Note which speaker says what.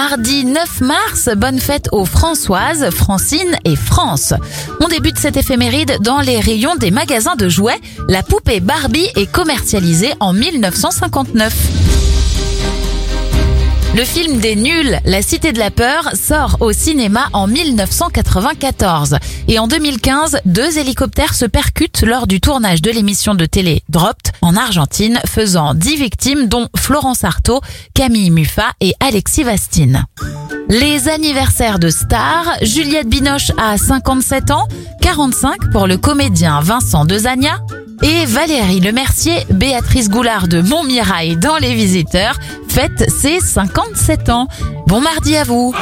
Speaker 1: Mardi 9 mars, bonne fête aux Françoises, Francine et France. On débute cette éphéméride dans les rayons des magasins de jouets. La poupée Barbie est commercialisée en 1959. Le film des nuls, La Cité de la Peur, sort au cinéma en 1994. Et en 2015, deux hélicoptères se percutent lors du tournage de l'émission de télé Dropped en Argentine, faisant 10 victimes dont Florence Artaud, Camille Muffat et Alexis Vastine. Les anniversaires de stars, Juliette Binoche a 57 ans, 45 pour le comédien Vincent Dezagna, et Valérie Lemercier, Béatrice Goulard de Montmirail dans Les Visiteurs, fête ses 57 ans. Bon mardi à vous